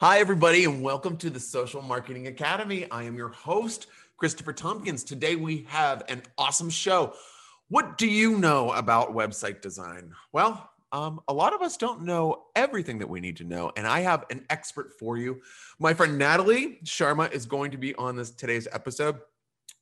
Hi, everybody, and welcome to the Social Marketing Academy. I am your host, Christopher Tompkins. Today we have an awesome show. What do you know about website design? Well, um, a lot of us don't know everything that we need to know, and I have an expert for you. My friend Natalie Sharma is going to be on this today's episode.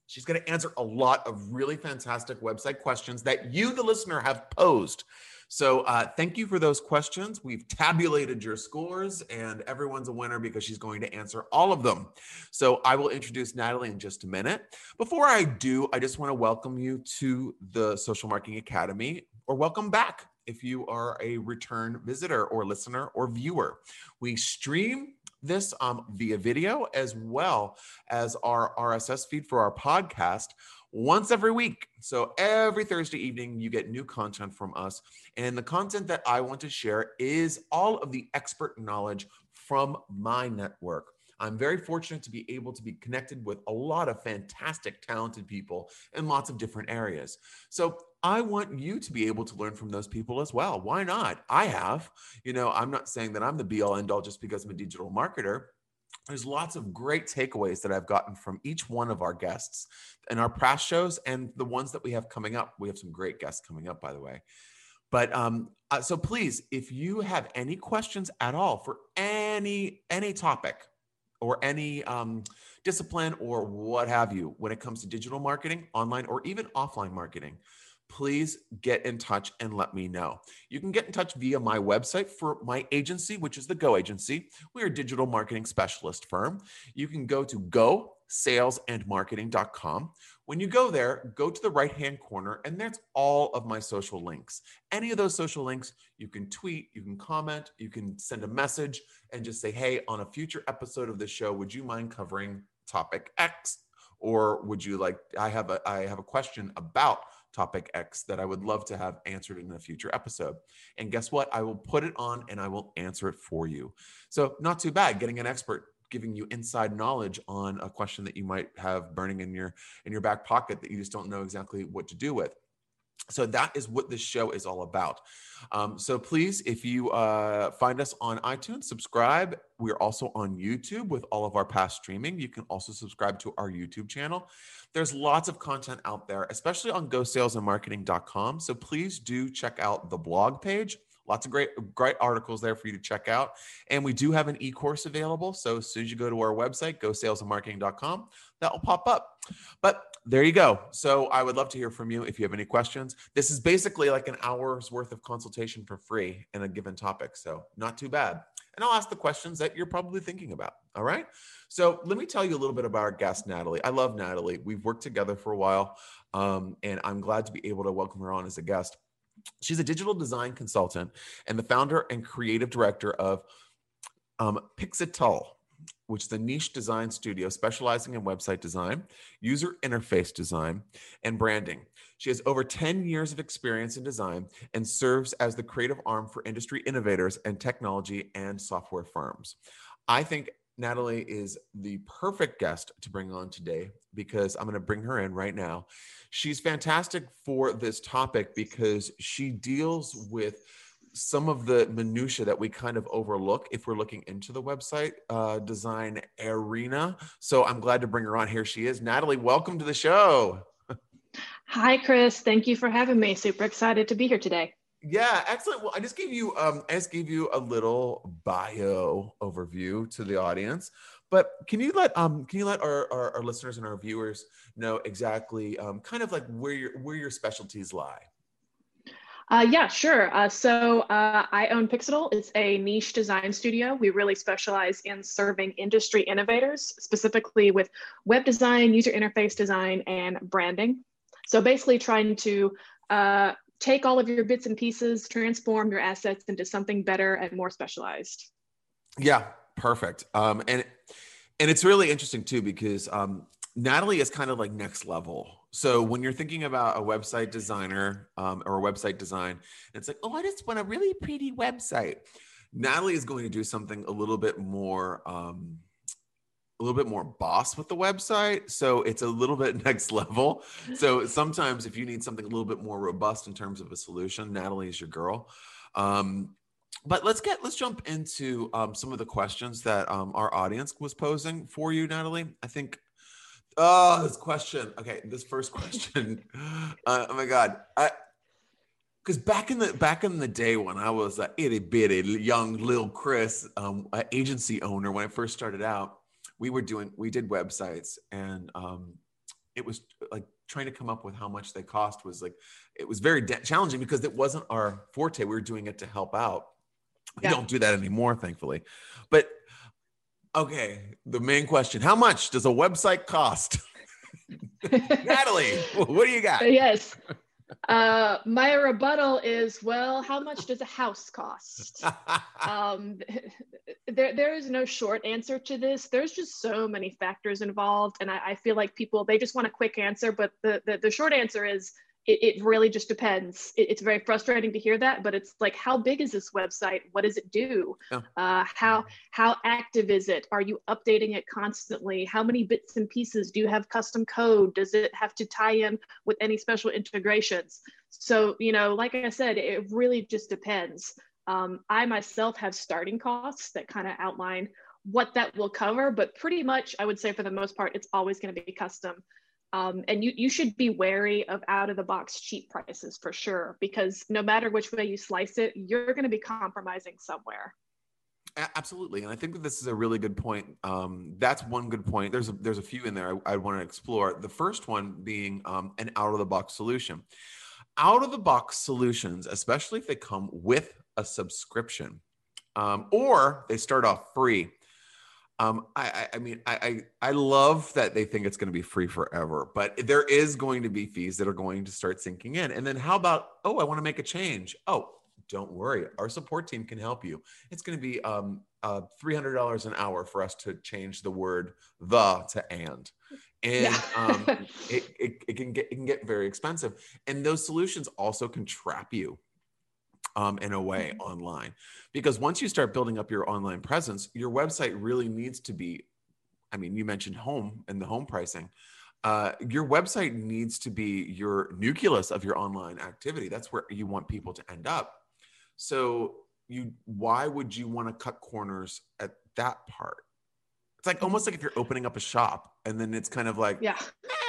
She's going to answer a lot of really fantastic website questions that you, the listener, have posed. So uh, thank you for those questions. We've tabulated your scores, and everyone's a winner because she's going to answer all of them. So I will introduce Natalie in just a minute. Before I do, I just want to welcome you to the Social Marketing Academy, or welcome back if you are a return visitor or listener or viewer. We stream this um, via video as well as our RSS feed for our podcast once every week. So every Thursday evening, you get new content from us. And the content that I want to share is all of the expert knowledge from my network. I'm very fortunate to be able to be connected with a lot of fantastic, talented people in lots of different areas. So I want you to be able to learn from those people as well. Why not? I have. You know, I'm not saying that I'm the be all end all just because I'm a digital marketer there's lots of great takeaways that I've gotten from each one of our guests in our past shows and the ones that we have coming up. We have some great guests coming up, by the way. But um, uh, so please, if you have any questions at all for any any topic or any um, discipline or what have you, when it comes to digital marketing, online or even offline marketing, please get in touch and let me know. You can get in touch via my website for my agency, which is the Go Agency. We're a digital marketing specialist firm. You can go to go salesandmarketing.com. When you go there, go to the right hand corner, and that's all of my social links. Any of those social links, you can tweet, you can comment, you can send a message and just say, hey, on a future episode of the show, would you mind covering topic X? Or would you like, I have a I have a question about topic X that I would love to have answered in a future episode. And guess what? I will put it on and I will answer it for you. So, not too bad getting an expert giving you inside knowledge on a question that you might have burning in your in your back pocket that you just don't know exactly what to do with so that is what this show is all about. Um, so please if you uh, find us on itunes subscribe. We're also on youtube with all of our past streaming. You can also subscribe to our youtube channel. There's lots of content out there especially on gosalesandmarketing.com so please do check out the blog page lots of great great articles there for you to check out and we do have an e-course available so as soon as you go to our website gosalesandmarketing.com that will pop up but there you go. So I would love to hear from you if you have any questions. This is basically like an hour's worth of consultation for free in a given topic. So not too bad. And I'll ask the questions that you're probably thinking about. All right. So let me tell you a little bit about our guest, Natalie. I love Natalie. We've worked together for a while, um, and I'm glad to be able to welcome her on as a guest. She's a digital design consultant and the founder and creative director of um, which is a niche design studio specializing in website design, user interface design, and branding. She has over 10 years of experience in design and serves as the creative arm for industry innovators and technology and software firms. I think Natalie is the perfect guest to bring on today because I'm going to bring her in right now. She's fantastic for this topic because she deals with some of the minutia that we kind of overlook if we're looking into the website uh, design arena. So I'm glad to bring her on. Here she is. Natalie, welcome to the show. Hi, Chris. Thank you for having me. Super excited to be here today. Yeah, excellent. Well, I just gave you um, I just gave you a little bio overview to the audience, but can you let um can you let our, our, our listeners and our viewers know exactly um, kind of like where your where your specialties lie? Uh, yeah, sure. Uh, so uh, I own Pixetal. It's a niche design studio. We really specialize in serving industry innovators, specifically with web design, user interface design, and branding. So basically trying to uh, take all of your bits and pieces, transform your assets into something better and more specialized. Yeah, perfect. Um, and and it's really interesting too because um, Natalie is kind of like next level so when you're thinking about a website designer um, or a website design, it's like, oh, I just want a really pretty website. Natalie is going to do something a little bit more, um, a little bit more boss with the website. So it's a little bit next level. So sometimes if you need something a little bit more robust in terms of a solution, Natalie is your girl. Um, but let's get let's jump into um, some of the questions that um, our audience was posing for you, Natalie. I think. Oh, this question. Okay, this first question. Uh, oh my God, I because back in the back in the day when I was a itty bitty young little Chris, um, agency owner, when I first started out, we were doing we did websites, and um, it was like trying to come up with how much they cost was like it was very de- challenging because it wasn't our forte. We were doing it to help out. We yeah. don't do that anymore, thankfully. But okay, the main question: How much does a website cost? Natalie, what do you got? Yes. Uh, my rebuttal is, well, how much does a house cost? um, there, there is no short answer to this. There's just so many factors involved, and I, I feel like people they just want a quick answer. But the the, the short answer is it, it really just depends. It, it's very frustrating to hear that, but it's like, how big is this website? What does it do? Oh. Uh, how how active is it? Are you updating it constantly? How many bits and pieces do you have custom code? Does it have to tie in with any special integrations? So you know, like I said, it really just depends. Um, I myself have starting costs that kind of outline what that will cover, but pretty much I would say for the most part, it's always going to be custom. Um, and you, you should be wary of out of the box cheap prices for sure, because no matter which way you slice it, you're going to be compromising somewhere. Absolutely, and I think that this is a really good point. Um, that's one good point. There's a, there's a few in there I, I want to explore. The first one being um, an out of the box solution. Out of the box solutions, especially if they come with a subscription, um, or they start off free, um, I, I mean, I, I, I love that they think it's going to be free forever, but there is going to be fees that are going to start sinking in. And then how about, oh, I want to make a change. Oh, don't worry, our support team can help you. It's going to be um, uh, $300 an hour for us to change the word the to and. And yeah. um, it, it, it, can get it can get very expensive. And those solutions also can trap you um, in a way mm-hmm. online. Because once you start building up your online presence, your website really needs to be. I mean, you mentioned home and the home pricing. Uh, your website needs to be your nucleus of your online activity. That's where you want people to end up. So you, why would you want to cut corners at that part? It's like almost like if you're opening up a shop and then it's kind of like, yeah,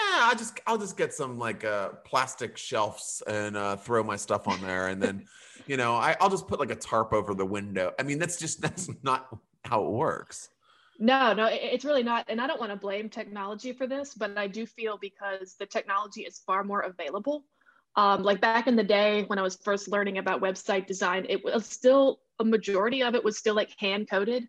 I'll just I'll just get some like uh, plastic shelves and uh, throw my stuff on there, and then you know I, I'll just put like a tarp over the window. I mean, that's just that's not how it works. No, no, it's really not. And I don't want to blame technology for this, but I do feel because the technology is far more available. Um, like back in the day when I was first learning about website design, it was still a majority of it was still like hand coded.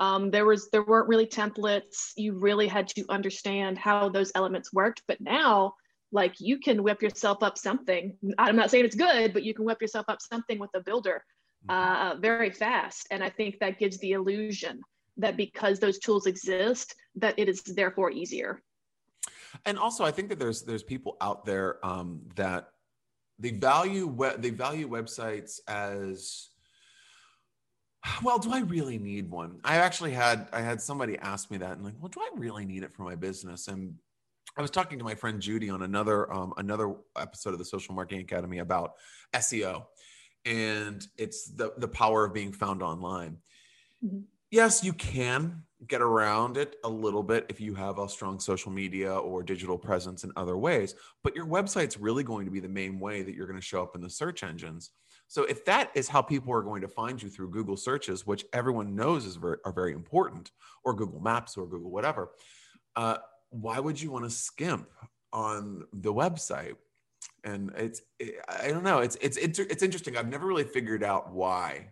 Um, there was there weren't really templates. You really had to understand how those elements worked. But now, like you can whip yourself up something. I'm not saying it's good, but you can whip yourself up something with a builder mm-hmm. uh, very fast. And I think that gives the illusion that because those tools exist, that it is therefore easier. And also, I think that there's there's people out there um, that they value we- they value websites as well do i really need one? I actually had i had somebody ask me that and like well do i really need it for my business? And i was talking to my friend judy on another um, another episode of the social marketing academy about seo and it's the the power of being found online. Mm-hmm. yes you can get around it a little bit if you have a strong social media or digital presence in other ways but your website's really going to be the main way that you're going to show up in the search engines so if that is how people are going to find you through Google searches, which everyone knows is very, are very important, or Google Maps or Google whatever, uh, why would you want to skimp on the website? And it's it, I don't know. It's it's it's it's interesting. I've never really figured out why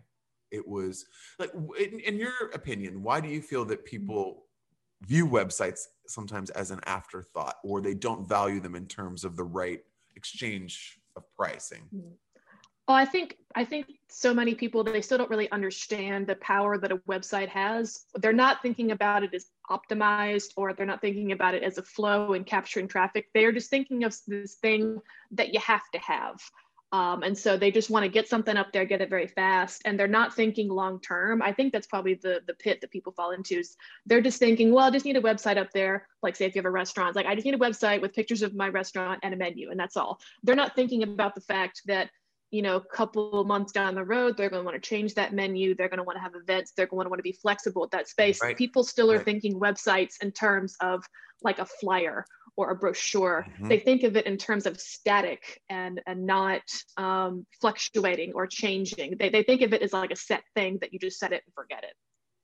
it was like. In, in your opinion, why do you feel that people view websites sometimes as an afterthought, or they don't value them in terms of the right exchange of pricing? Mm-hmm. Well, I think I think so many people they still don't really understand the power that a website has. They're not thinking about it as optimized, or they're not thinking about it as a flow and capturing traffic. They're just thinking of this thing that you have to have. Um, and so they just want to get something up there, get it very fast, and they're not thinking long term. I think that's probably the the pit that people fall into. Is they're just thinking, well, I just need a website up there. Like say if you have a restaurant, like I just need a website with pictures of my restaurant and a menu, and that's all. They're not thinking about the fact that you know, a couple months down the road, they're going to want to change that menu. They're going to want to have events. They're going to want to be flexible with that space. Right. People still are right. thinking websites in terms of like a flyer or a brochure. Mm-hmm. They think of it in terms of static and, and not um, fluctuating or changing. They, they think of it as like a set thing that you just set it and forget it.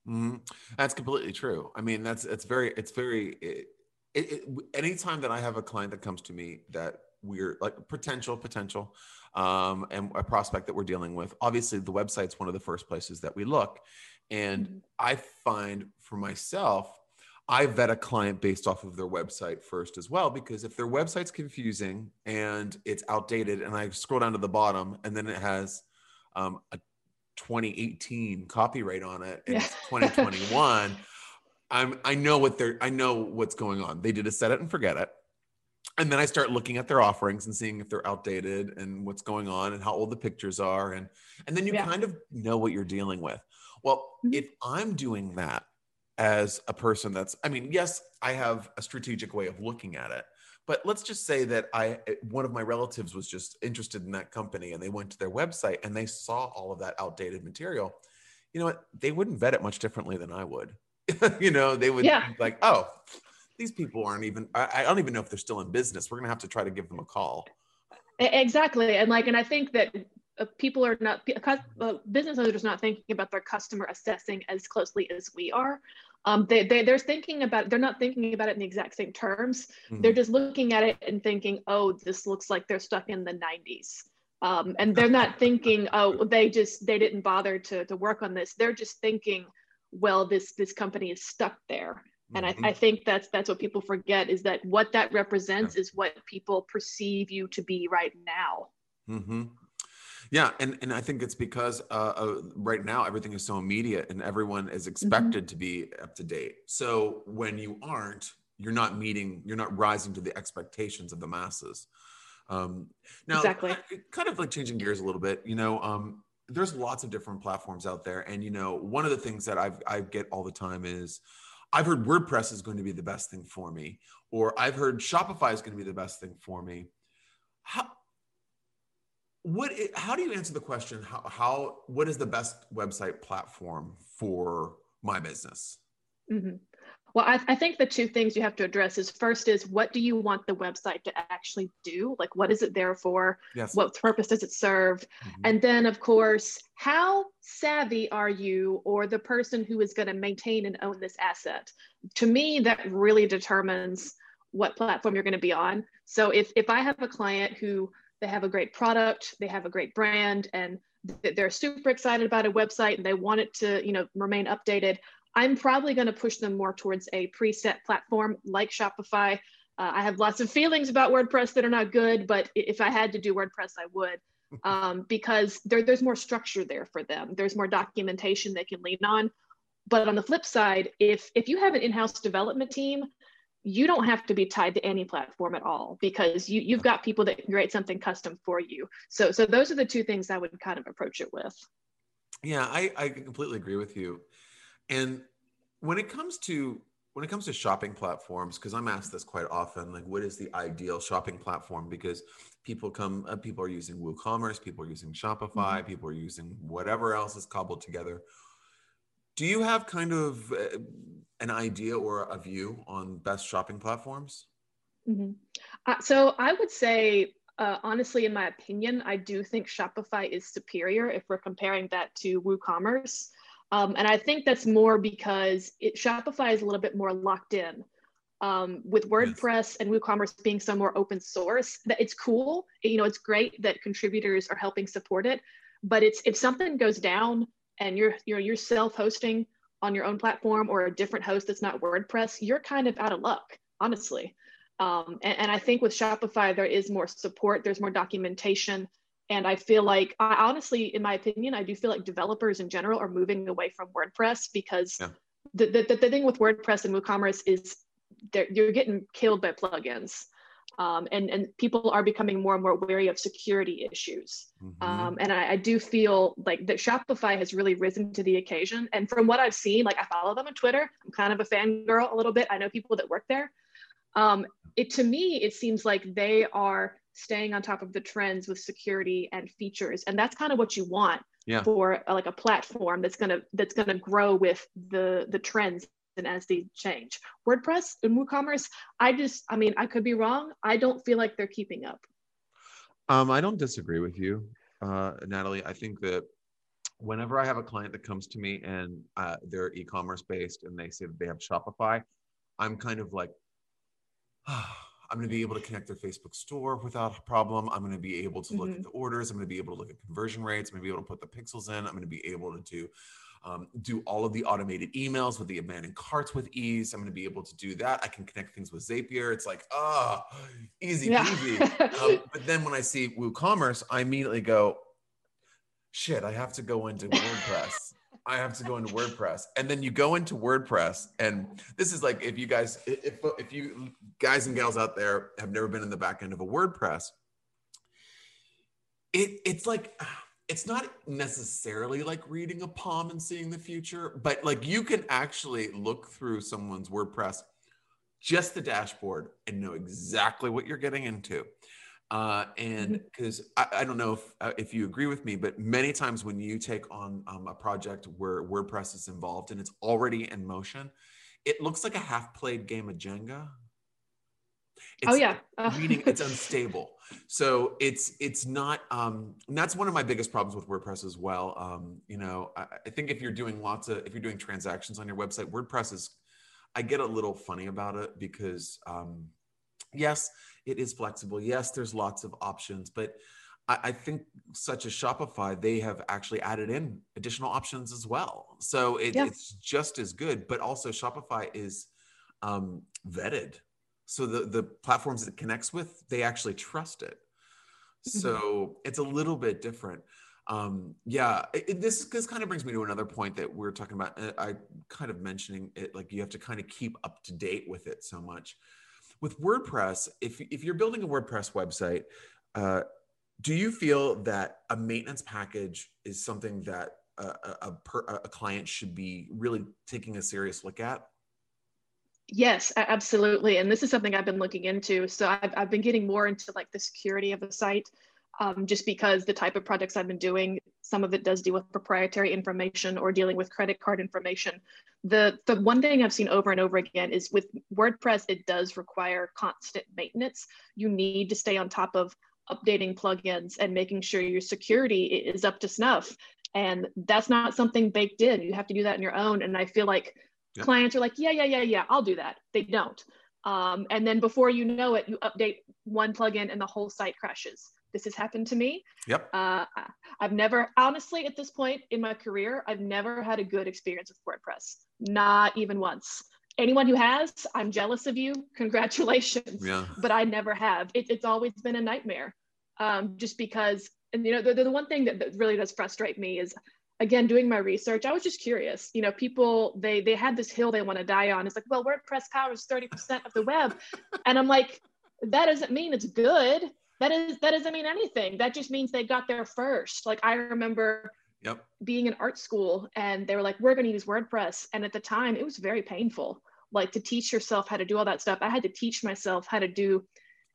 Mm-hmm. That's completely true. I mean, that's, it's very, it's very, it, it, it, anytime that I have a client that comes to me that we're like potential, potential, um, and a prospect that we're dealing with. Obviously, the website's one of the first places that we look. And mm-hmm. I find for myself, I vet a client based off of their website first as well, because if their website's confusing and it's outdated, and I scroll down to the bottom and then it has um, a 2018 copyright on it and yeah. it's 2021, I'm I know what they're I know what's going on. They did a set it and forget it and then I start looking at their offerings and seeing if they're outdated and what's going on and how old the pictures are and and then you yeah. kind of know what you're dealing with. Well, mm-hmm. if I'm doing that as a person that's I mean, yes, I have a strategic way of looking at it. But let's just say that I one of my relatives was just interested in that company and they went to their website and they saw all of that outdated material. You know what? They wouldn't vet it much differently than I would. you know, they would yeah. like, "Oh, these people aren't even I, I, don't even know if they're still in business. We're gonna have to try to give them a call. Exactly and like and i think that uh, people are not uh, business owners are not thinking about their customer assessing as closely as we are. Um, they, they, they're thinking about they're not thinking about it in the exact same terms. Mm-hmm. they're just looking at it and thinking oh this looks like they're stuck in the 90s um, and they're not thinking oh they just they didn't bother to, to work on this. They're just thinking well this this company is stuck there and mm-hmm. I, I, think that's that's what people forget is that what that represents yeah. is what people perceive you to be right now mm-hmm. yeah and and i think it's because uh, uh, right now everything is so immediate and everyone is mm-hmm. expected mm-hmm. to be up to date so when you aren't you're not meeting you're not rising to the expectations of the masses um, now exactly kind of like changing gears a little bit you know um, there's lots of different platforms out there and you know one of the things that I've, i get all the time is I've heard WordPress is going to be the best thing for me, or I've heard Shopify is going to be the best thing for me. How what how do you answer the question how, how what is the best website platform for my business? Mm-hmm. Well, I, I, think the two things you have to address is first is what do you want the website to actually do? Like, what is it there for? Yes. What purpose does it serve? Mm-hmm. And then, of course, how savvy are you or the person who is going to maintain and own this asset? To me, that really determines what platform you're going to be on. So if, if I have a client who they have a great product, they have a great brand, and they're super excited about a website and they want it to, you know, remain updated I'm probably going to push them more towards a preset platform like Shopify. Uh, I have lots of feelings about WordPress that are not good, but if I had to do WordPress, I would um, because there, there's more structure there for them. There's more documentation they can lean on. But on the flip side, if if you have an in-house development team, you don't have to be tied to any platform at all because you you've got people that can create something custom for you. So so those are the two things I would kind of approach it with. Yeah, I, I completely agree with you. And when it comes to when it comes to shopping platforms, because I'm asked this quite often, like what is the ideal shopping platform? Because people come, uh, people are using WooCommerce, people are using Shopify, mm-hmm. people are using whatever else is cobbled together. Do you have kind of uh, an idea or a view on best shopping platforms? Mm-hmm. Uh, so I would say uh, honestly, in my opinion, I do think Shopify is superior if we're comparing that to WooCommerce. Um, and I think that's more because it, Shopify is a little bit more locked in. Um, with WordPress yes. and WooCommerce being so more open source, that it's cool. You know, it's great that contributors are helping support it. But it's if something goes down and you're you're you're self-hosting on your own platform or a different host that's not WordPress, you're kind of out of luck, honestly. Um, and, and I think with Shopify, there is more support, there's more documentation, and I feel like, I, honestly, in my opinion, I do feel like developers in general are moving away from WordPress because yeah. the, the, the thing with WordPress and WooCommerce is you're getting killed by plugins. Um, and, and people are becoming more and more wary of security issues. Mm-hmm. Um, and I, I, do feel like that Shopify has really risen to the occasion. And from what I've seen, like I follow them on Twitter, I'm kind of a fangirl a little bit. I know people that work there. Um, it to me, it seems like they are staying on top of the trends with security and features. And that's kind of what you want yeah. for uh, like a platform that's gonna that's gonna grow with the the trends and as they change. WordPress and WooCommerce, I just, I mean, I could be wrong. I don't feel like they're keeping up. Um, I don't disagree with you, uh, Natalie. I think that whenever I have a client that comes to me and uh, they're e-commerce based and they say that they have Shopify, I'm kind of like, oh, I'm going to be able to connect their Facebook store without a problem. I'm going to be able to look mm-hmm. at the orders. I'm going to be able to look at conversion rates. I'm going to be able to put the pixels in. I'm going to be able to do um, do all of the automated emails with the abandoned carts with ease. I'm going to be able to do that. I can connect things with Zapier. It's like, ah, oh, easy yeah. peasy. um, but then when I see WooCommerce, I immediately go, shit, I have to go into WordPress. I have to go into WordPress. And then you go into WordPress. And this is like, if you guys, if, if you guys and gals out there have never been in the back end of a WordPress, it, it's like, it's not necessarily like reading a palm and seeing the future, but like you can actually look through someone's WordPress, just the dashboard, and know exactly what you're getting into. Uh, and because mm-hmm. I, I, don't know if uh, if you agree with me, but many times when you take on um, a project where WordPress is involved and it's already in motion, it looks like a half played game of Jenga. Oh, it's, oh yeah, uh. meaning it's unstable. So it's it's not. Um, that's one of my biggest problems with WordPress as well. Um, you know, I, I think if you're doing lots of if you're doing transactions on your website, WordPress is. I get a little funny about it because um, yes, it is flexible. Yes, there's lots of options, but I, I think such as Shopify, they have actually added in additional options as well. So it, yeah. it's just as good, but also Shopify is um, vetted so the the platforms it connects with they actually trust it mm-hmm. so it's a little bit different um yeah it, this this kind of brings me to another point that we're talking about i kind of mentioning it like you have to kind of keep up to date with it so much with wordpress if if you're building a wordpress website uh do you feel that a maintenance package is something that a, a, a, client should be really taking a serious look at Yes, absolutely. And this is something I've been looking into. So I've, I've been getting more into like the security of the site, um, just because the type of projects I've been doing, some of it does deal with proprietary information or dealing with credit card information. The, the one thing I've seen over and over again is with WordPress, it does require constant maintenance. You need to stay on top of updating plugins and making sure your security is up to snuff. And that's not something baked in. You have to do that on your own. And I feel like Yep. Clients are like, yeah, yeah, yeah, yeah, I'll do that. They don't. Um, and then before you know it, you update one plugin and the whole site crashes. This has happened to me. Yep. Uh, I've never, honestly, at this point in my career, I've never had a good experience with WordPress. Not even once. Anyone who has, I'm jealous of you. Congratulations. Yeah. But I never have. It, it's always been a nightmare. Um, just because, and you know, the, the one thing that, that really does frustrate me is again doing my research i was just curious you know people they they had this hill they want to die on it's like well wordpress powers 30% of the web and i'm like that doesn't mean it's good that is that doesn't mean anything that just means they got there first like i remember yep. being in art school and they were like we're going to use wordpress and at the time it was very painful like to teach yourself how to do all that stuff i had to teach myself how to do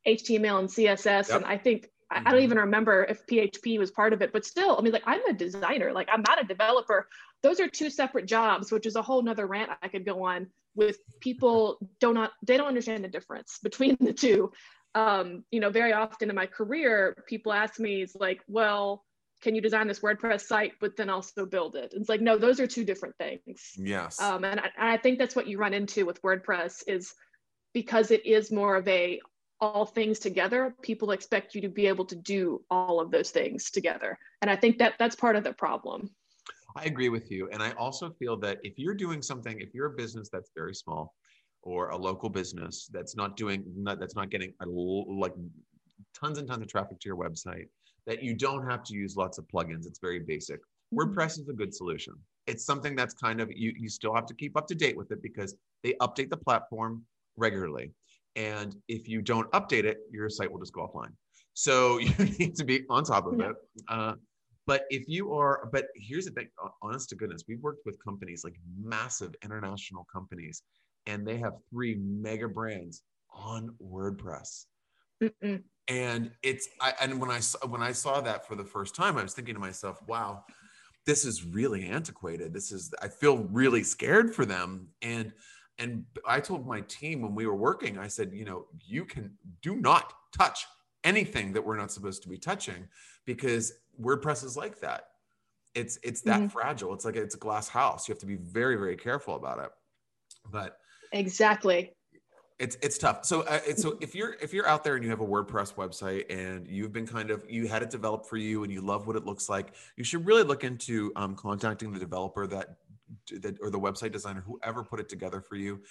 html and css yep. and i think I, don't mm-hmm. even remember if PHP was part of it, but still, I mean, like I'm a designer, like I'm not a developer. Those are two separate jobs, which is a whole nother rant I could go on with people don't not they don't understand the difference between the two. Um, you know, very often in my career, people ask me, it's like, well, can you design this WordPress site, but then also build it? It's like, no, those are two different things. Yes. Um, and I, I think that's what you run into with WordPress is because it is more of a all things together, people expect you to be able to do all of those things together. And I think that that's part of the problem. I agree with you. And I also feel that if you're doing something, if you're a business that's very small or a local business that's not doing, not, that's not getting a, like tons and tons of traffic to your website, that you don't have to use lots of plugins. It's very basic. Mm-hmm. WordPress is a good solution. It's something that's kind of, you, you still have to keep up to date with it because they update the platform regularly. And if you don't update it, your site will just go offline. So you need to be on top of yeah. it. Uh, but if you are, but here's the thing honest to goodness, we've worked with companies like massive international companies, and they have three mega brands on WordPress. Mm-mm. and it's I, and when I saw when I saw that for the first time, I was thinking to myself, wow, this is really antiquated. This is I feel really scared for them. And and I told my team when we were working, I said, you know, you can do not touch anything that we're not supposed to be touching because WordPress is like that. It's it's that mm-hmm. fragile. It's like it's a glass house. You have to be very very careful about it. But exactly it's it's tough. So uh, so if you're if you're out there and you have a WordPress website and you've been kind of you had it developed for you and you love what it looks like, you should really look into um, contacting the developer that that or the website designer whoever put it together for you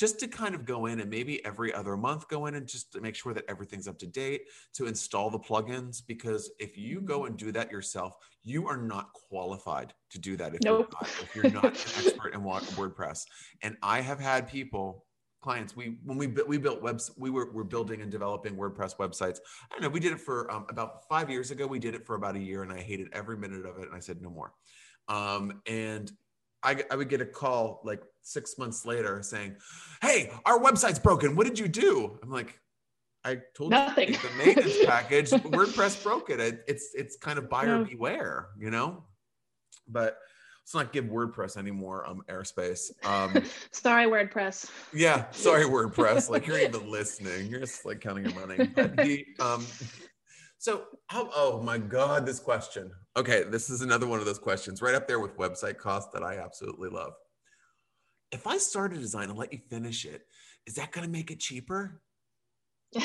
just to kind of go in and maybe every other month go in and just to make sure that everything's up to date to install the plugins because if you go and do that yourself you are not qualified to do that if, nope. you're, not, if you're not an expert in wordpress. And i have had people clients we when we we built webs we were, were building and developing wordpress websites. I don't know we did it for um, about five years ago we did it for about a year and i hated every minute of it and i said no more. Um, and I, I would get a call like six months later saying hey our website's broken what did you do i'm like i told you Nothing. you the maintenance package wordpress broke it. it it's it's kind of buyer no. beware you know but let's not give WordPress any more um, airspace. Um, sorry, WordPress. Yeah, sorry, WordPress. like you're even listening. You're just like counting your money. But the, um, so how? Oh my God, this question. Okay, this is another one of those questions right up there with website cost that I absolutely love. If I start a design and let you finish it, is that going to make it cheaper?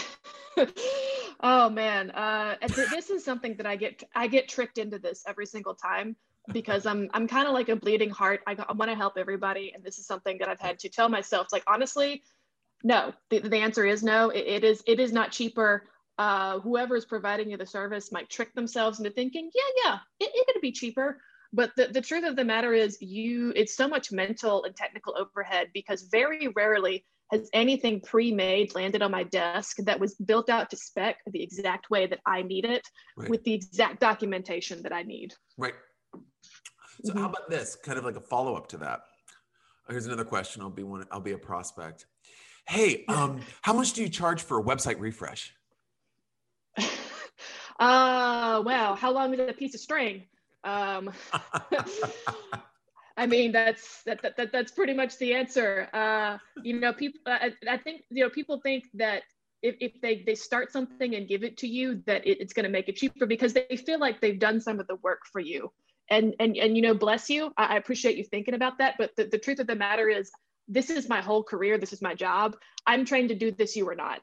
oh man, uh, this is something that I get I get tricked into this every single time because I'm I'm kind of like a bleeding heart. I, I want to help everybody, and this is something that I've had to tell myself. It's like honestly, no. The, the answer is no. It, it is it is not cheaper. Uh, whoever is providing you the service might trick themselves into thinking, yeah, yeah, it, it could be cheaper. But the, the truth of the matter is, you it's so much mental and technical overhead because very rarely has anything pre-made landed on my desk that was built out to spec the exact way that I need it right. with the exact documentation that I need. Right. So mm-hmm. how about this? Kind of like a follow up to that. Here's another question. I'll be one. I'll be a prospect. Hey, um, how much do you charge for a website refresh? Uh, well, how long is a piece of string? Um, I mean, that's that, that, that, that's pretty much the answer. Uh, you know, people. I, I think you know people think that if, if they they start something and give it to you, that it, it's going to make it cheaper because they feel like they've done some of the work for you and and and you know bless you I, I, appreciate you thinking about that but the, the truth of the matter is this is my whole career this is my job i'm trained to do this you are not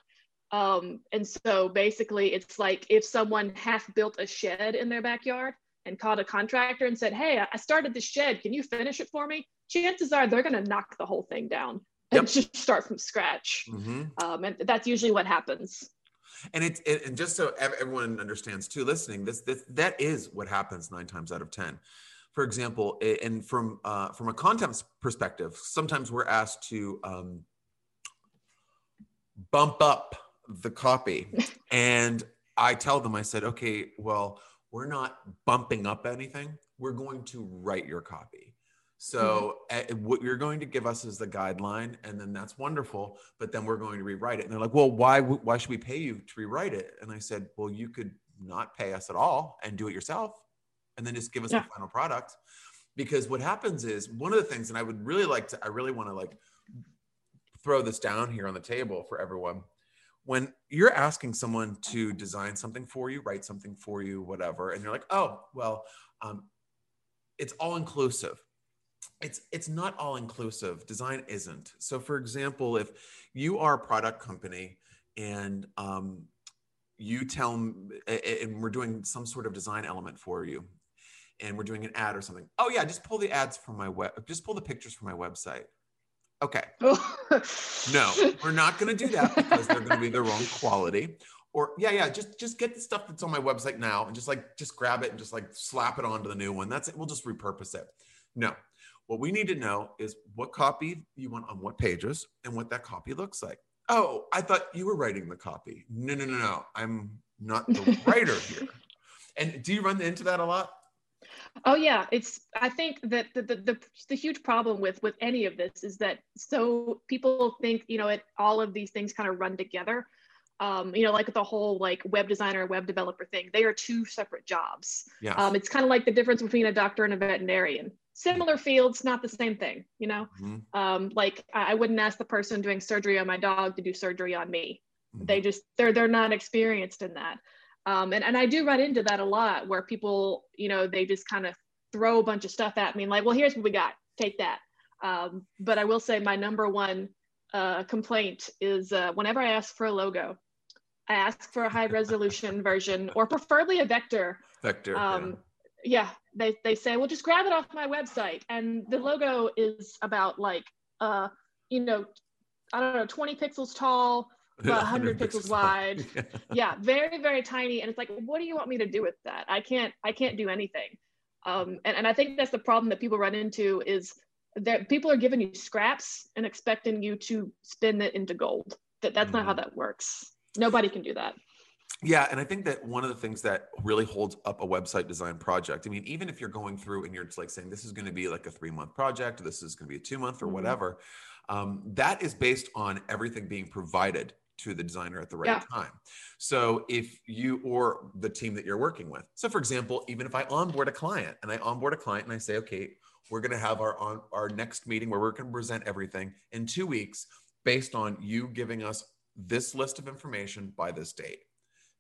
um, and so basically it's like if someone half built a shed in their backyard and called a contractor and said hey i started this shed. Can you finish it for me? Chances are they're going to knock the whole thing down and just start from scratch. Mm-hmm. um, and that's usually what happens. And it's it, and just so everyone understands too listening this, this that is what happens nine times out of ten. For example and from uh, from a content perspective sometimes we're asked to um, bump up the copy and i tell them i said okay well we're not bumping up anything we're going to write your copy so mm-hmm. uh, what you're going to give us is the guideline, and then that's wonderful. But then we're going to rewrite it. And they're like, "Well, why? Why should we pay you to rewrite it?" And I said, "Well, you could not pay us at all and do it yourself, and then just give us yeah. the final product." Because what happens is one of the things, and I would really like to, I really want to like throw this down here on the table for everyone. When you're asking someone to design something for you, write something for you, whatever, and you're like, "Oh, well." Um, it's all inclusive. It's it's not all inclusive. Design isn't. So for example if you are a product company and um, you tell and we're doing some sort of design element for you and we're doing an ad or something oh yeah just pull the ads from my web just pull the pictures from my website okay no we're not going to do that because they're going to be the wrong quality or yeah yeah just just get the stuff that's on my website now and just like just grab it and just like slap it onto the new one that's it we'll just repurpose it no what we need to know is what copy you want on what pages and what that copy looks like. Oh, I thought you were writing the copy. No, no, no, no. I'm not the writer here. And do you run into that a lot? Oh yeah, it's. I think that the, the the, the huge problem with with any of this is that so people think you know it all of these things kind of run together, um, you know, like the whole like web designer, web developer thing. They are two separate jobs. Yeah. Um, it's kind of like the difference between a doctor and a veterinarian. Similar fields, not the same thing. You know, Mhm. um, like I, I wouldn't ask the person doing surgery on my dog to do surgery on me. Mhm. They just they're they're not experienced in that. Um, and and I do run into that a lot where people, you know, they just kind of throw a bunch of stuff at me and like, well, here's what we got, take that. Um, but I will say my number one uh, complaint is uh, whenever I ask for a logo, I ask for a high resolution version or preferably a vector. Vector. yeah. Um, yeah, they, they say, well, just grab it off my website. And the logo is about like, uh, you know, I don't know, 20 pixels tall, about 100 pixels wide. Yeah. yeah very very tiny and it's like what do you want me to do with that i can't i can't do anything um, and, and i think that's the problem that people run into is that people are giving you scraps and expecting you to spin it into gold that that's not how Mhm. that works nobody can do that Yeah, and I think that one of the things that really holds up a website design project, I mean, even if you're going through and you're just like saying this is going to be like a three month project, this is going to be a two month or Mhm. whatever, um, that is based on everything being provided to the designer at the right Yeah. time. So if you or the team that you're working with, so for example, even if I onboard a client and I onboard a client and I say, okay, we're going to have our on our next meeting where we're going to present everything in two weeks based on you giving us this list of information by this date.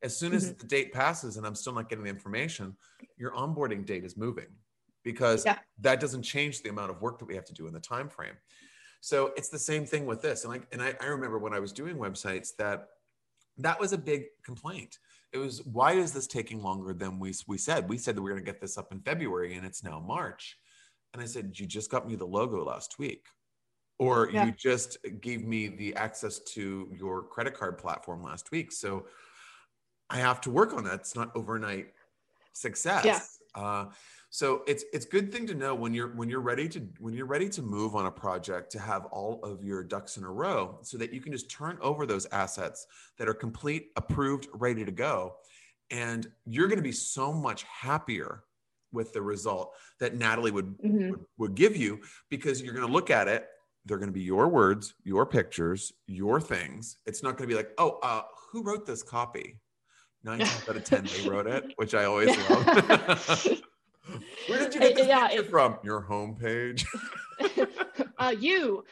As soon as mm-hmm. the date passes and I'm still not getting the information, your onboarding date is moving because Yeah. that doesn't change the amount of work that we have to do in the time frame. So it's the same thing with this. And like, and I, I remember when I was doing websites that that was a big complaint. It was why is this taking longer than we we said? We said that we are going to get this up in February and it's now March. And I said, you just got me the logo last week. Or Yeah. you just gave me the access to your credit card platform last week. So I have to work on that. It's not overnight success. Yeah. Uh, so it's it's good thing to know when you're when you're ready to when you're ready to move on a project to have all of your ducks in a row so that you can just turn over those assets that are complete, approved, ready to go, and you're going to be so much happier with the result that Natalie would Mhm. would, would give you because you're going to look at it. They're going to be your words, your pictures, your things. It's not going to be like, oh, uh, who wrote this copy? Nine times out of ten, they wrote it, which I always love. You get this Yeah, picture it- from? Your homepage. uh, you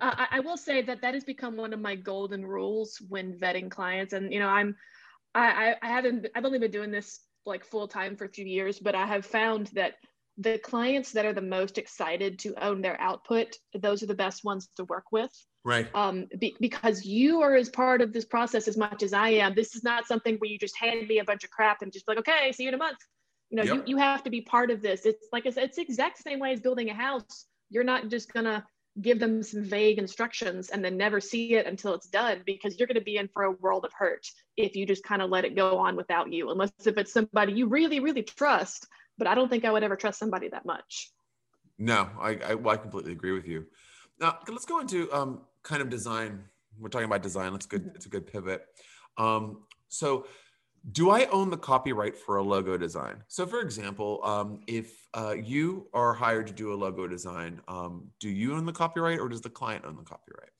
uh, I, I will say that that has become one of my golden rules when vetting clients and you know i'm i i haven't i've only been doing this like full time for a few years but i have found that the clients that are the most excited to own their output those are the best ones to work with Right. um, be, because you are as part of this process as much as I am. This is not something where you just hand me a bunch of crap and just be like, okay, see you in a month. You know, Yep. you, you have to be part of this. It's like I said, it's the exact same way as building a house. You're not just gonna give them some vague instructions and then never see it until it's done because you're gonna be in for a world of hurt if you just kind of let it go on without you, unless if it's somebody you really, really trust. But I don't think I would ever trust somebody that much. No, I, I, well, I completely agree with you. Now, let's go into um, kind of design. We're talking about design. That's good. It's a good pivot. Um, so, do I own the copyright for a logo design? So, for example, um, if uh, you are hired to do a logo design, um, do you own the copyright or does the client own the copyright?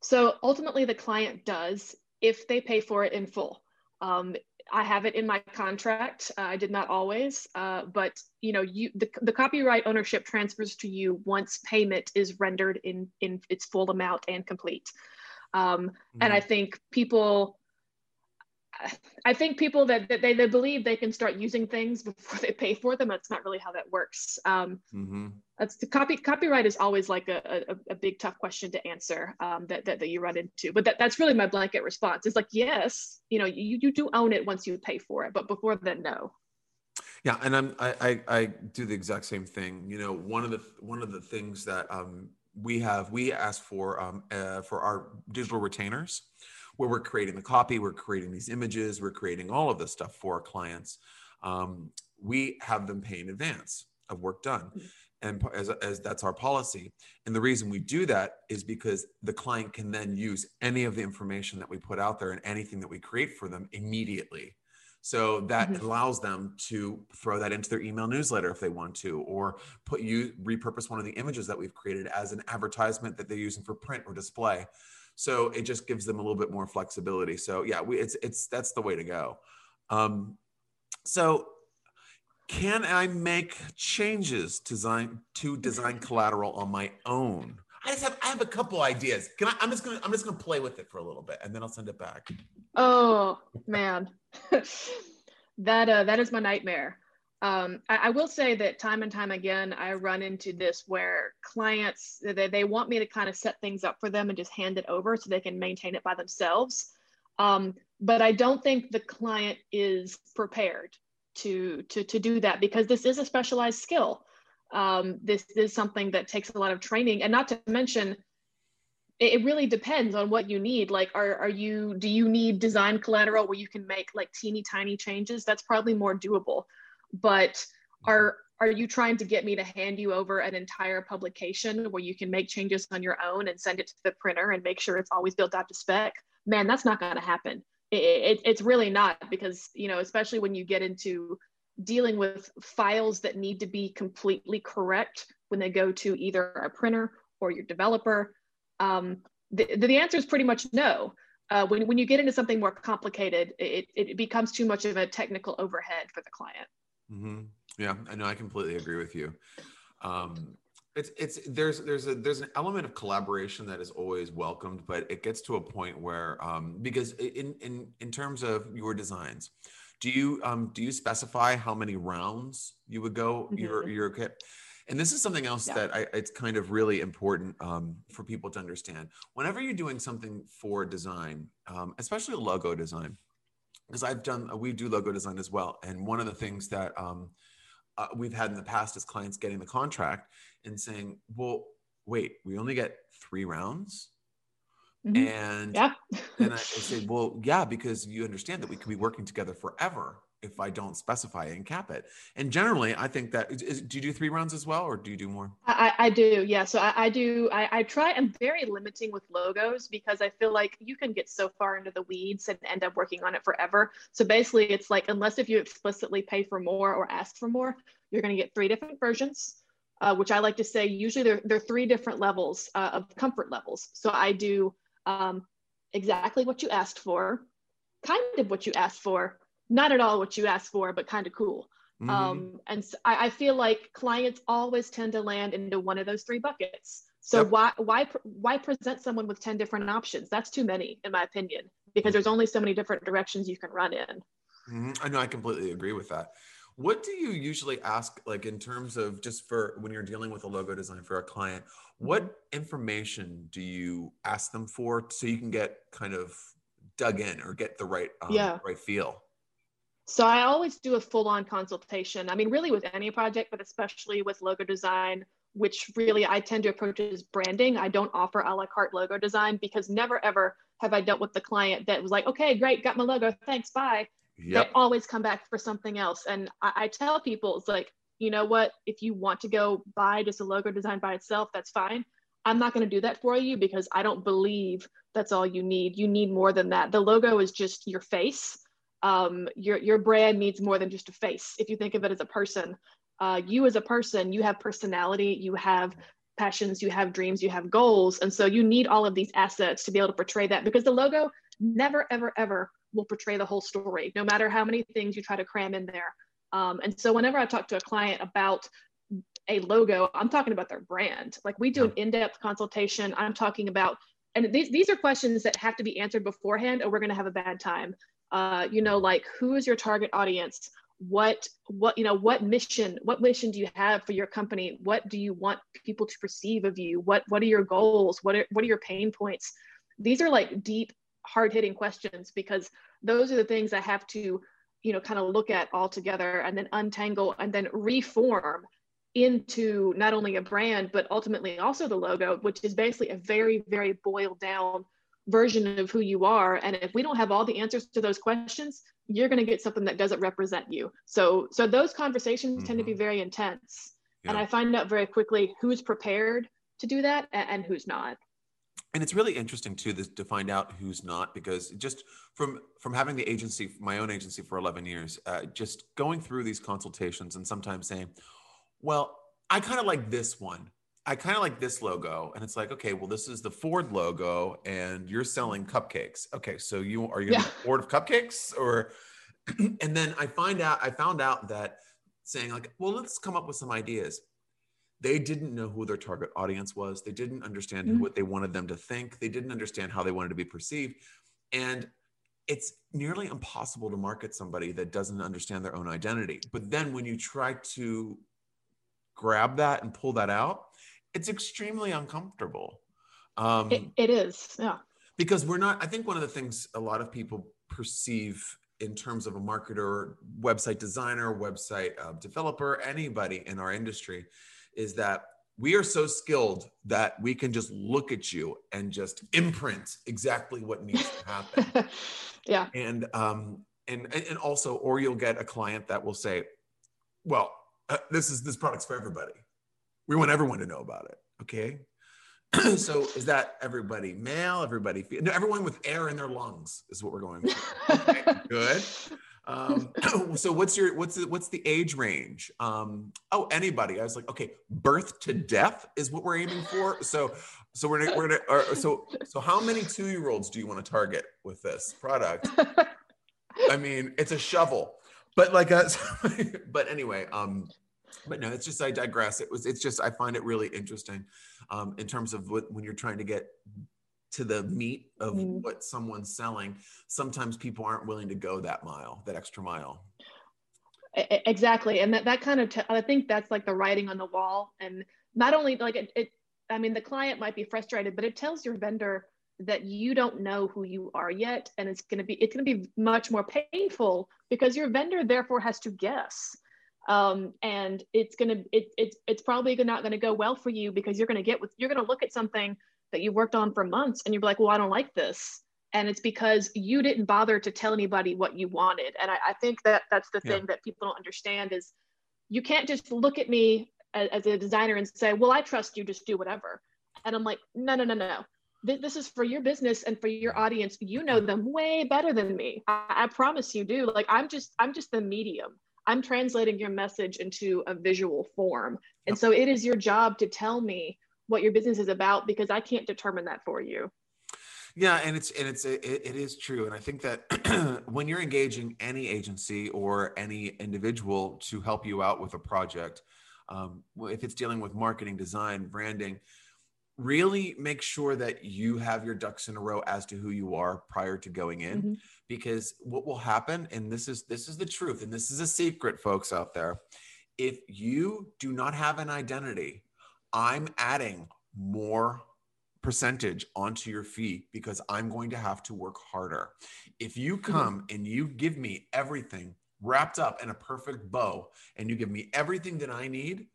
So ultimately, the client does if they pay for it in full. Um, I have it in my contract. Uh, I did not always, uh, but you know, you the, the copyright ownership transfers to you once payment is rendered in in its full amount and complete. Um, And I think people, I think people that, that they, they believe they can start using things before they pay for them. That's not really how that works. Um, hmm that's the copy copyright is always like a, a, a big tough question to answer um, that, that, that you run into but that, that's really my blanket response it's like yes you know you, you do own it once you pay for it but before then no Yeah, and I'm I, I I do the exact same thing. You know, one of the one of the things that um, we have we ask for um, uh, for our digital retainers, where we're creating the copy, we're creating these images, we're creating all of this stuff for our clients. Um, we have them pay in advance of work done, and as, as that's our policy. And the reason we do that is because the client can then use any of the information that we put out there and anything that we create for them immediately. So that Mhm. allows them to throw that into their email newsletter if they want to, or put you repurpose one of the images that we've created as an advertisement that they're using for print or display. So it just gives them a little bit more flexibility. So yeah, we, it's it's that's the way to go. Um, so can I make changes to design to design collateral on my own? I just have I have a couple ideas. Can I? I'm just gonna I'm just gonna play with it for a little bit and then I'll send it back. Oh man, that uh, that is my nightmare. Um, I, I, will say that time and time again, I run into this where clients they, they want me to kind of set things up for them and just hand it over so they can maintain it by themselves. Um, but I don't think the client is prepared to to to do that because this is a specialized skill. Um, this is something that takes a lot of training. And not to mention it, really depends on what you need. Like are, are you do you need design collateral where you can make like teeny tiny changes? That's probably more doable but are are you trying to get me to hand you over an entire publication where you can make changes on your own and send it to the printer and make sure it's always built out to spec man that's not going to happen it, it, it's really not because you know especially when you get into dealing with files that need to be completely correct when they go to either a printer or your developer? Um, the, the answer is pretty much no. Uh, when, when you get into something more complicated, it, it becomes too much of a technical overhead for the client. Mm-hmm. Yeah, I know. I completely agree with you. Um, it's it's there's there's a there's an element of collaboration that is always welcomed, but it gets to a point where um, because in in in terms of your designs, do you um, do you specify how many rounds you would go mm-hmm. your your kit? And this is something else yeah. that I, it's kind of really important um, for people to understand. Whenever you're doing something for design, um, especially logo design, because I've done we do logo design as well, and one of the things that um, uh, we've had in the past is clients getting the contract and saying, "Well, wait, we only get three rounds." Mm-hmm. And yeah. and I, I say, well, yeah, because you understand that we could be working together forever if I don't specify and cap it. And generally, I think that is, do you do three rounds as well, or do you do more? I, I do, yeah. So I, I do. I, I try. I'm very limiting with logos because I feel like you can get so far into the weeds and end up working on it forever. So basically, it's like unless if you explicitly pay for more or ask for more, you're going to get three different versions. Uh, which I like to say usually there, there are three different levels uh, of comfort levels. So I do um, exactly what you asked for, kind of what you asked for, not at all what you asked for, but kind of cool. Mm-hmm. Um, and so I, I, feel like clients always tend to land into one of those three buckets. So yep. why why why present someone with ten different options? That's too many, in my opinion, because there's only so many different directions you can run in. Mm-hmm. I know I completely agree with that. What do you usually ask, like in terms of just for when you're dealing with a logo design for a client? What mm-hmm. information do you ask them for so you can get kind of dug in or get the right um, yeah. right feel? So I always do a full-on consultation. I mean, really with any project, but especially with logo design, which really I tend to approach as branding. I don't offer a la carte logo design because never ever have I dealt with the client that was like, okay, great, got my logo, thanks, bye. Yep. They always come back for something else. And I, I tell people, it's like, you know what, if you want to go buy just a logo design by itself, that's fine. I'm not going to do that for you because I don't believe that's all you need. You need more than that. The logo is just your face. Um, your your brand needs more than just a face. If you think of it as a person, uh, you as a person, you have personality, you have passions, you have dreams, you have goals, and so you need all of these assets to be able to portray that. Because the logo never, ever, ever will portray the whole story, no matter how many things you try to cram in there. Um, and so whenever I talk to a client about a logo, I'm talking about their brand. Like we do an in-depth consultation. I'm talking about, and these, these are questions that have to be answered beforehand or we're going to have a bad time. Uh, you know, like who is your target audience? What, what, you know, what mission, what mission do you have for your company? What do you want people to perceive of you? What, what are your goals? What are, what are your pain points? These are like deep, hard hitting questions because those are the things I have to you know kind of look at all together and then untangle and then reform into not only a brand but ultimately also the logo which is basically a very very boiled down version of who you are and if we don't have all the answers to those questions you're going to get something that doesn't represent you so so those conversations mm-hmm. tend to be mm-hmm. very intense yeah. and i find out very quickly who's prepared to do that and, and who's not and it's really interesting too this, to find out who's not because just from from having the agency my own agency for 11 years uh, just going through these consultations and sometimes saying well i kind of like this one I kind of like this logo, and it's like, okay, well, this is the Ford logo, and you're selling cupcakes. Okay, so you are you yeah. Ford of cupcakes, or? and then I find out, I found out that saying like, well, let's come up with some ideas. They didn't know who their target audience was. They didn't understand mm-hmm. what they wanted them to think. They didn't understand how they wanted to be perceived, and it's nearly impossible to market somebody that doesn't understand their own identity. But then when you try to grab that and pull that out, it's extremely uncomfortable. Um, it, it is, yeah. Because we're not, I think one of the things a lot of people perceive in terms of a marketer, website designer, website uh, developer, anybody in our industry is that we are so skilled that we can just look at you and just imprint exactly what needs to happen. yeah. And um and and also or you'll get a client that will say, "Well, uh, this is this product's for everybody. We want everyone to know about it." Okay? so is that everybody male, everybody no, everyone with air in their lungs is what we're going for. Okay, good. Um, so what's your what's the, what's the age range? Um, oh, anybody. I was like, okay, birth to death is what we're aiming for. So so we're gonna, we're gonna or, so so how many two year olds do you want to target with this product? I mean, it's a shovel, but like a, but anyway, um, but no, it's just I digress. It was it's just I find it really interesting, um, in terms of what when you're trying to get to the meat of mm. what someone's selling sometimes people aren't willing to go that mile that extra mile exactly and that, that kind of t- I think that's like the writing on the wall and not only like it, it i mean the client might be frustrated but it tells your vendor that you don't know who you are yet and it's going to be it's going to be much more painful because your vendor therefore has to guess um, and it's going to it, it's it's probably not going to go well for you because you're going to get with you're to look at something that you worked on for months and you're like, well, I don't like this. And it's because you didn't bother to tell anybody what you wanted. And I, I think that that's the thing yeah. that people don't understand is you can't just look at me as, as, a designer and say, well, I trust you, just do whatever. And I'm like, no, no, no, no. This is for your business and for your audience. You know them way better than me. I, I promise you do. Like I'm just, I'm just the medium. I'm translating your message into a visual form. And so it is your job to tell me what your business is about because I can't determine that for you. Yeah, and it's and it's it, it is true, and I think that when you're engaging any agency or any individual to help you out with a project, um, if it's dealing with marketing, design, branding, really make sure that you have your ducks in a row as to who you are prior to going in, mm-hmm. Because what will happen, and this is this is the truth, and this is a secret, folks out there, if you do not have an identity I'm adding more percentage onto your fee because I'm going to have to work harder. If you mm-hmm. come and you give me everything wrapped up in a perfect bow and you give me everything that I need,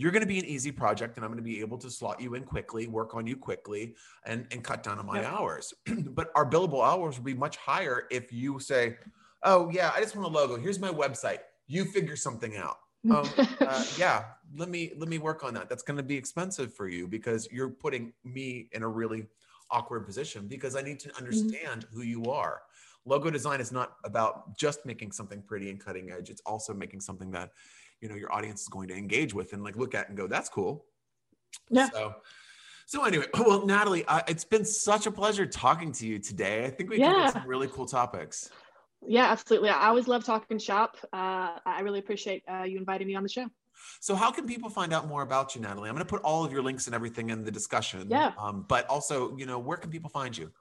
you're going to be an easy project and I'm going to be able to slot you in quickly, work on you quickly, and, and cut down on my yeah. hours. but our billable hours will be much higher if you say, Oh, yeah, I just want a logo. Here's my website. You figure something out um, uh, yeah let me let me work on that that's going to be expensive for you because you're putting me in a really awkward position because i need to mm-hmm. understand mm-hmm. who you are logo design is not about just making something pretty and cutting edge it's also making something that you know your audience is going to engage with and like look at and go that's cool yeah so so anyway well natalie uh, it's been such a pleasure talking to you today i think we yeah. covered some really cool topics yeah, absolutely. I always love talking shop. Uh, I really appreciate uh, you inviting me on the show. So, how can people find out more about you, Natalie? I'm going to put all of your links and everything in the discussion. Yeah. Um, but also, you know, where can people find you?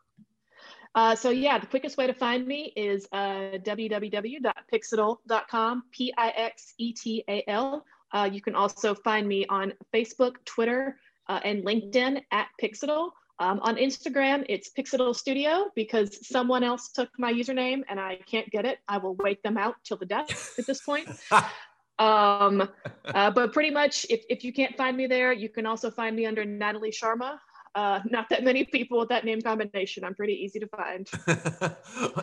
Uh, so yeah, the quickest way to find me is uh, www.pixetal.com, P-I-X-E-T-A-L. Uh, you can also find me on Facebook, Twitter, uh, and LinkedIn at Pixetal. Um, on Instagram, it's Pixetal Studio because someone else took my username and I can't get it. I will wait them out till the death at this point. um, uh, but pretty much, if, if you can't find me there, you can also find me under Natalie Sharma. Uh, not that many people with that name combination. I'm pretty easy to find.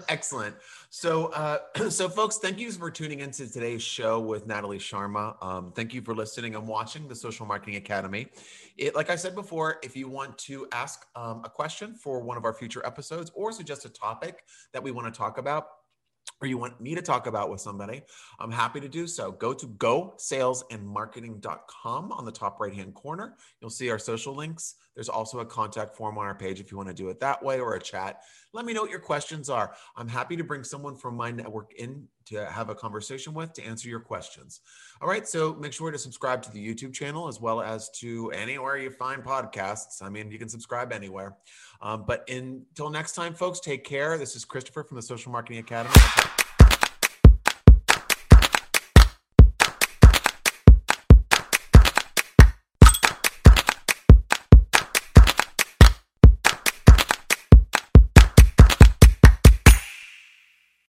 Excellent. So, uh, so folks, thank you for tuning into today's show with Natalie Sharma. Um, thank you for listening and watching the Social Marketing Academy. It, like I said before, if you want to ask um, a question for one of our future episodes or suggest a topic that we want to talk about, or you want me to talk about with somebody, I'm happy to do so. Go to gosalesandmarketing.com on the top right hand corner. You'll see our social links. There's also a contact form on our page if you want to do it that way or a chat. Let me know what your questions are. I'm happy to bring someone from my network in to have a conversation with to answer your questions. All right, so make sure to subscribe to the YouTube channel as well as to anywhere you find podcasts. I mean, you can subscribe anywhere. Um, but until next time, folks, take care. This is Christopher from the Social Marketing Academy.